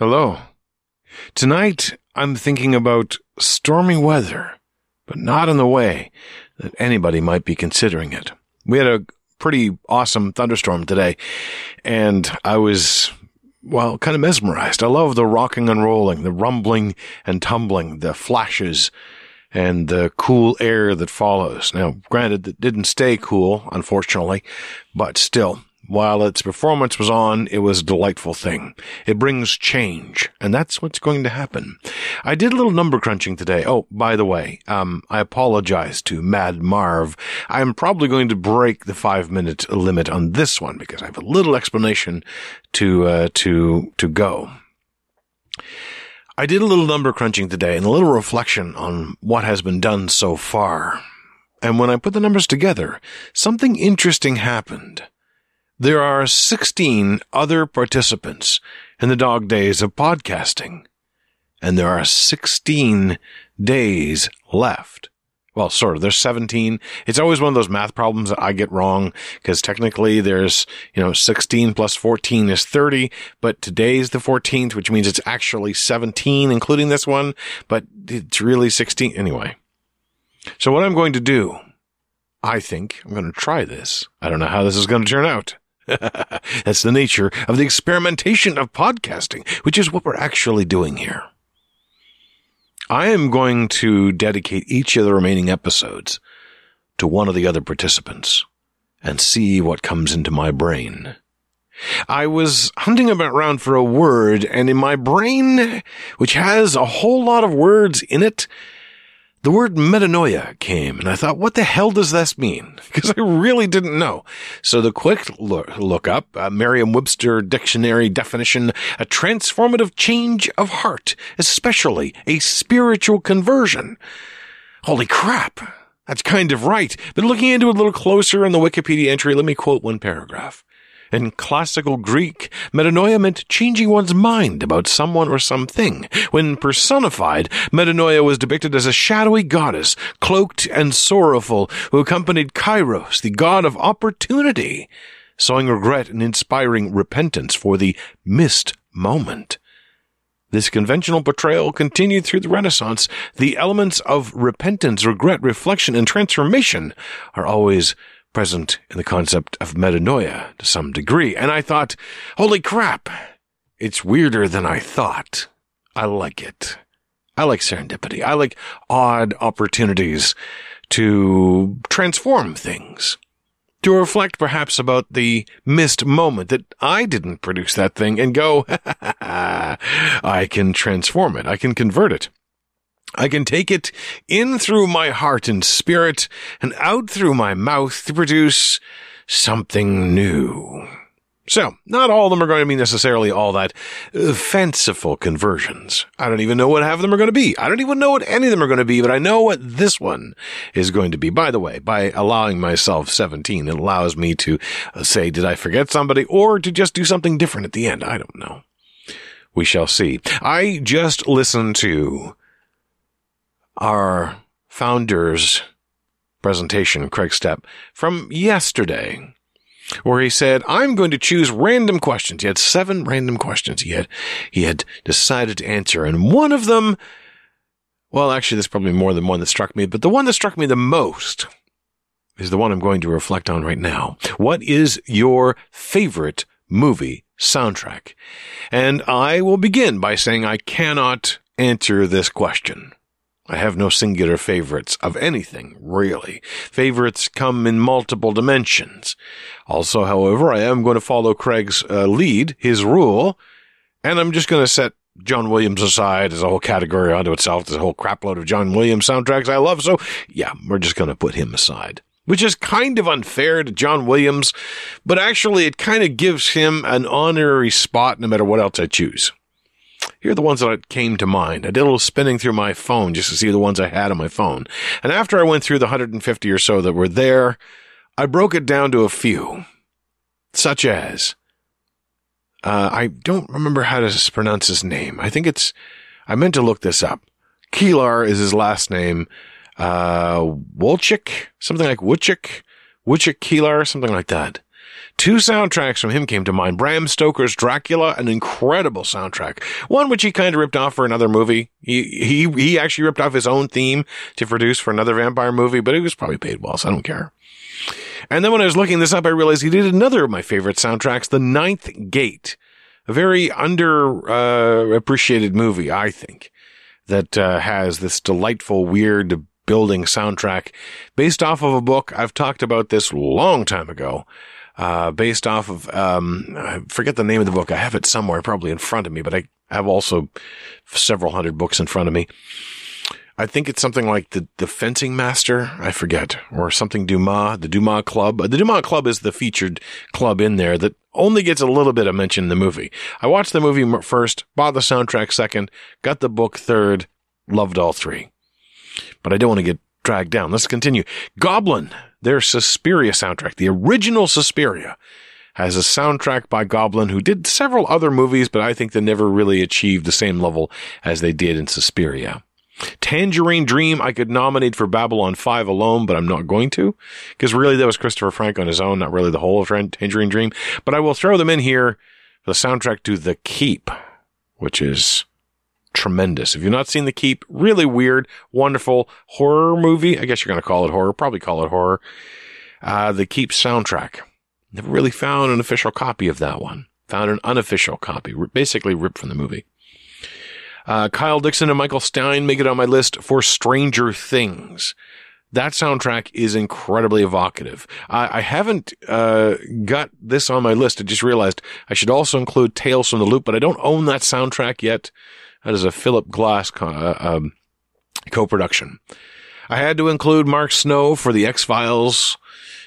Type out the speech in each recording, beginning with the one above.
Hello. Tonight, I'm thinking about stormy weather, but not in the way that anybody might be considering it. We had a pretty awesome thunderstorm today, and I was, well, kind of mesmerized. I love the rocking and rolling, the rumbling and tumbling, the flashes, and the cool air that follows. Now, granted, it didn't stay cool, unfortunately, but still, while its performance was on, it was a delightful thing. It brings change, and that's what's going to happen. I did a little number crunching today. Oh, by the way, um, I apologize to Mad Marv. I'm probably going to break the five minute limit on this one because I have a little explanation to, uh, to, to go. I did a little number crunching today and a little reflection on what has been done so far. And when I put the numbers together, something interesting happened. There are 16 other participants in the dog days of podcasting, and there are 16 days left. Well, sort of. There's 17. It's always one of those math problems that I get wrong because technically there's, you know, 16 plus 14 is 30, but today's the 14th, which means it's actually 17, including this one, but it's really 16 anyway. So what I'm going to do, I think I'm going to try this. I don't know how this is going to turn out. That's the nature of the experimentation of podcasting, which is what we're actually doing here. I am going to dedicate each of the remaining episodes to one of the other participants and see what comes into my brain. I was hunting about around for a word and in my brain, which has a whole lot of words in it, the word metanoia came and I thought, what the hell does this mean? Because I really didn't know. So the quick look, look up, uh, Merriam-Webster dictionary definition, a transformative change of heart, especially a spiritual conversion. Holy crap. That's kind of right. But looking into it a little closer in the Wikipedia entry, let me quote one paragraph. In classical Greek, metanoia meant changing one's mind about someone or something. When personified, metanoia was depicted as a shadowy goddess, cloaked and sorrowful, who accompanied Kairos, the god of opportunity, sowing regret and inspiring repentance for the missed moment. This conventional portrayal continued through the Renaissance. The elements of repentance, regret, reflection, and transformation are always present in the concept of metanoia to some degree. And I thought, holy crap, it's weirder than I thought. I like it. I like serendipity. I like odd opportunities to transform things. To reflect perhaps about the missed moment that I didn't produce that thing and go, I can transform it. I can convert it. I can take it in through my heart and spirit and out through my mouth to produce something new. So, not all of them are going to be necessarily all that uh, fanciful conversions. I don't even know what half of them are going to be. I don't even know what any of them are going to be, but I know what this one is going to be. By the way, by allowing myself 17, it allows me to uh, say, did I forget somebody or to just do something different at the end? I don't know. We shall see. I just listened to our founder's presentation, Kreg Steppe, from yesterday, where he said, I'm going to choose random questions. He had seven random questions he had, he had decided to answer. And one of them, well, actually, there's probably more than one that struck me, but the one that struck me the most is the one I'm going to reflect on right now. What is your favorite movie soundtrack? And I will begin by saying I cannot answer this question. I have no singular favorites of anything, really. Favorites come in multiple dimensions. Also, however, I am going to follow Kreg's uh, lead, his rule, and I'm just going to set John Williams aside as a whole category unto itself. There's a whole crapload of John Williams soundtracks I love, so yeah, we're just going to put him aside. Which is kind of unfair to John Williams, but actually it kind of gives him an honorary spot no matter what else I choose. Here are the ones that came to mind. I did a little spinning through my phone just to see the ones I had on my phone. And after I went through the 150 or so that were there, I broke it down to a few, such as, uh, I don't remember how to pronounce his name. I think it's, I meant to look this up. Kilar is his last name. Uh, Wolchik, something like Wuchik, Wuchik Kilar, something like that. Two soundtracks from him came to mind. Bram Stoker's Dracula, an incredible soundtrack. One which he kind of ripped off for another movie. He, he, he actually ripped off his own theme to produce for another vampire movie, but he was probably paid well, so I don't care. And then when I was looking this up, I realized he did another of my favorite soundtracks, The Ninth Gate. A very under, uh, appreciated movie, I think, that, uh, has this delightful, weird building soundtrack based off of a book. I've talked about this long time ago. Uh, based off of, um, I forget the name of the book. I have it somewhere, probably in front of me, but I have also several hundred books in front of me. I think it's something like the, the fencing master. I forget or something Dumas, the Dumas club. The Dumas club is the featured club in there that only gets a little bit of mention in the movie. I watched the movie first, bought the soundtrack second, got the book third, loved all three but I don't want to get dragged down. Let's continue. Goblin, their Suspiria soundtrack, the original Suspiria, has a soundtrack by Goblin who did several other movies, but I think they never really achieved the same level as they did in Suspiria. Tangerine Dream, I could nominate for Babylon 5 alone, but I'm not going to, because really that was Christopher Franke on his own, not really the whole of Tangerine Dream. But I will throw them in here for the soundtrack to The Keep, which is tremendous. If you've not seen The Keep, really weird, wonderful horror movie. I guess you're going to call it horror, probably call it horror. Uh, the Keep soundtrack. Never really found an official copy of that one. Found an unofficial copy, basically ripped from the movie. Uh, Kyle Dixon and Michael Stein make it on my list for Stranger Things. That soundtrack is incredibly evocative. I, I haven't uh, got this on my list. I just realized I should also include Tales from the Loop, but I don't own that soundtrack yet. That is a Philip Glass co- uh, um, co-production. I had to include Mark Snow for the X-Files.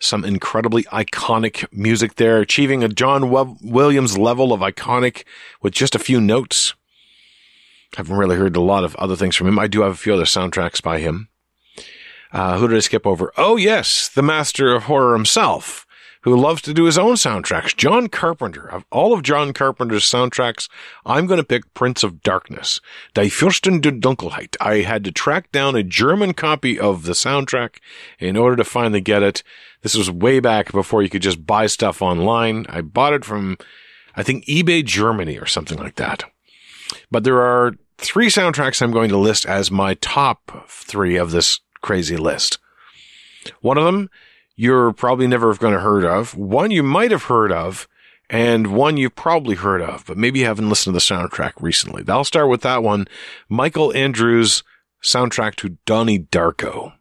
Some incredibly iconic music there, achieving a John Williams level of iconic with just a few notes. I Haven't really heard a lot of other things from him. I do have a few other soundtracks by him. Uh, who did I skip over? Oh yes, the master of horror himself who loves to do his own soundtracks. John Carpenter. Of all of John Carpenter's soundtracks, I'm going to pick Prince of Darkness. Die Fürsten der Dunkelheit. I had to track down a German copy of the soundtrack in order to finally get it. This was way back before you could just buy stuff online. I bought it from, I think, eBay Germany or something like that. But there are three soundtracks I'm going to list as my top three of this crazy list. One of them you're probably never going to heard of. One you might have heard of and one you've probably heard of, but maybe you haven't listened to the soundtrack recently. I'll start with that one. Michael Andrews soundtrack to Donnie Darko.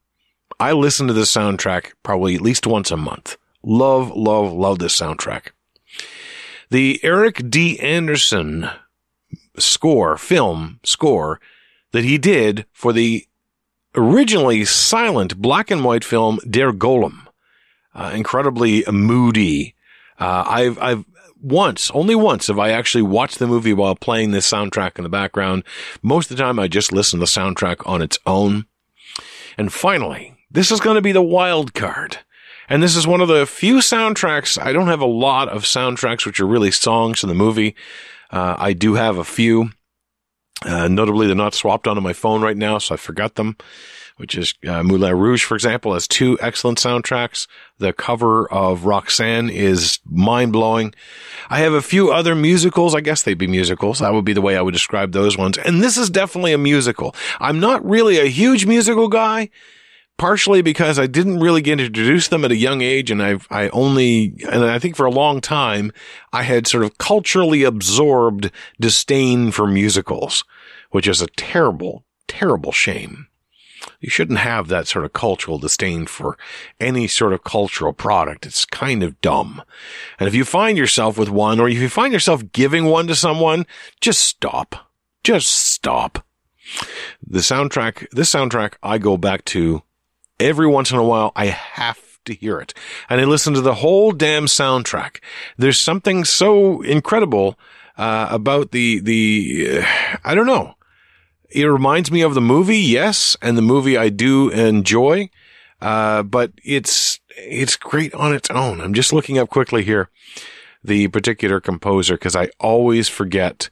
I listen to this soundtrack probably at least once a month. Love, love, love this soundtrack. The Eric D. Anderson score, film score that he did for the originally silent black and white film Der Golem uh, incredibly moody. Uh, I've, I've once, only once have I actually watched the movie while playing this soundtrack in the background. Most of the time I just listen to the soundtrack on its own. And finally, this is going to be the wild card. And this is one of the few soundtracks. I don't have a lot of soundtracks which are really songs in the movie. Uh, I do have a few. Uh, notably, they're not swapped onto my phone right now, so I forgot them which is uh, Moulin Rouge, for example, has two excellent soundtracks. The cover of Roxanne is mind blowing. I have a few other musicals. I guess they'd be musicals. That would be the way I would describe those ones. And this is definitely a musical. I'm not really a huge musical guy partially because I didn't really get introduced them at a young age and I've, I only and I think for a long time I had sort of culturally absorbed disdain for musicals, which is a terrible terrible shame. You shouldn't have that sort of cultural disdain for any sort of cultural product. It's kind of dumb. And if you find yourself with one or if you find yourself giving one to someone, just stop. Just stop. The soundtrack, this soundtrack I go back to every once in a while. I have to hear it. And I listen to the whole damn soundtrack. There's something so incredible uh, about the the uh, I don't know. It reminds me of the movie, yes, and the movie I do enjoy, uh, but it's it's great on its own. I'm just looking up quickly here the particular composer because I always forget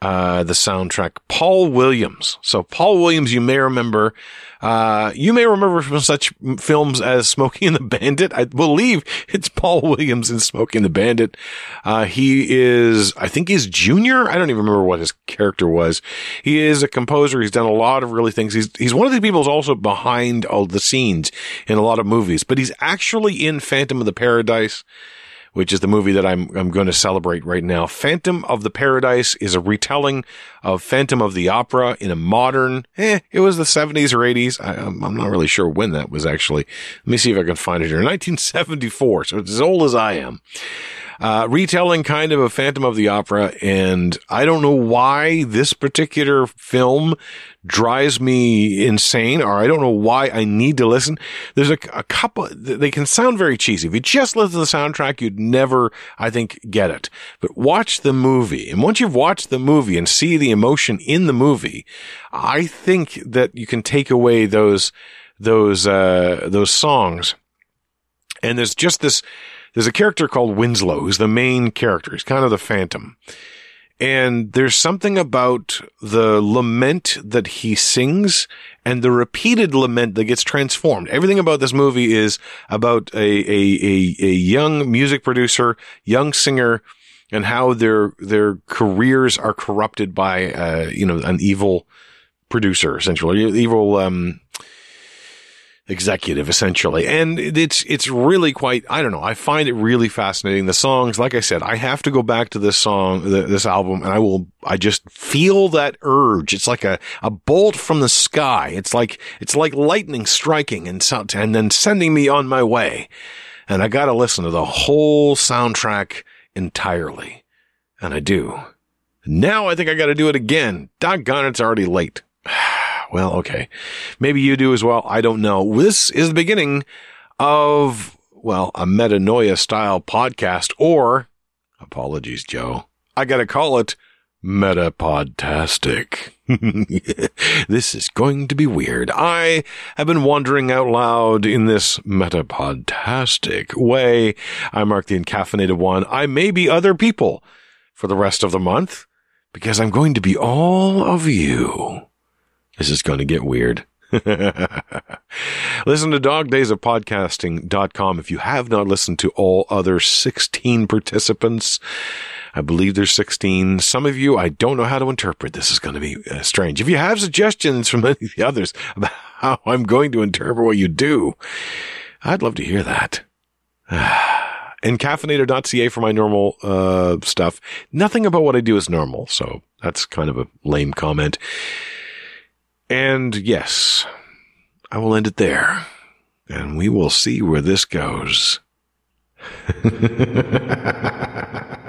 uh, the soundtrack. Paul Williams. So Paul Williams, you may remember, uh, you may remember from such films as Smokey and the Bandit. I believe it's Paul Williams in Smokey and the Bandit. Uh, he is, I think he's junior. I don't even remember what his character was. He is a composer. He's done a lot of really things. He's, he's one of the people who's also behind all the scenes in a lot of movies, but he's actually in Phantom of the Paradise which is the movie that I'm, I'm going to celebrate right now. Phantom of the Paradise is a retelling of Phantom of the Opera in a modern, eh, it was the 70s or 80s. I, am not really sure when that was actually. Let me see if I can find it here. 1974. So it's as old as I am uh, retelling kind of a Phantom of the Opera. And I don't know why this particular film drives me insane, or I don't know why I need to listen. There's a, a couple, they can sound very cheesy. If you just listen to the soundtrack, you'd never, I think, get it. But watch the movie. And once you've watched the movie and see the emotion in the movie, I think that you can take away those, those, uh, those songs. And there's just this, there's a character called Winslow who's the main character. He's kind of the phantom. And there's something about the lament that he sings and the repeated lament that gets transformed. Everything about this movie is about a, a, a, a young music producer, young singer, and how their, their careers are corrupted by, uh, you know, an evil producer, essentially, evil, um, executive essentially. And it's, it's really quite, I don't know. I find it really fascinating. The songs, like I said, I have to go back to this song, this album and I will, I just feel that urge. It's like a, a bolt from the sky. It's like, it's like lightning striking and, and then sending me on my way. And I got to listen to the whole soundtrack entirely. And I do. Now I think I got to do it again. Doggone, it's already late. well, okay. Maybe you do as well. I don't know. This is the beginning of, well, a metanoia style podcast or apologies, Joe. I got to call it Metapodtastic. this is going to be weird. I have been wandering out loud in this metapodtastic way. I'm Mark the Encaffeinated One. I may be other people for the rest of the month because I'm going to be all of you. This is going to get weird. Listen to Dog Days of Podcasting.com if you have not listened to all other 16 participants. I believe there's 16. Some of you, I don't know how to interpret. This is going to be uh, strange. If you have suggestions from any of the others about how I'm going to interpret what you do, I'd love to hear that. Encaffeinator.ca for my normal uh, stuff. Nothing about what I do is normal, so that's kind of a lame comment. And yes, I will end it there. And we will see where this goes.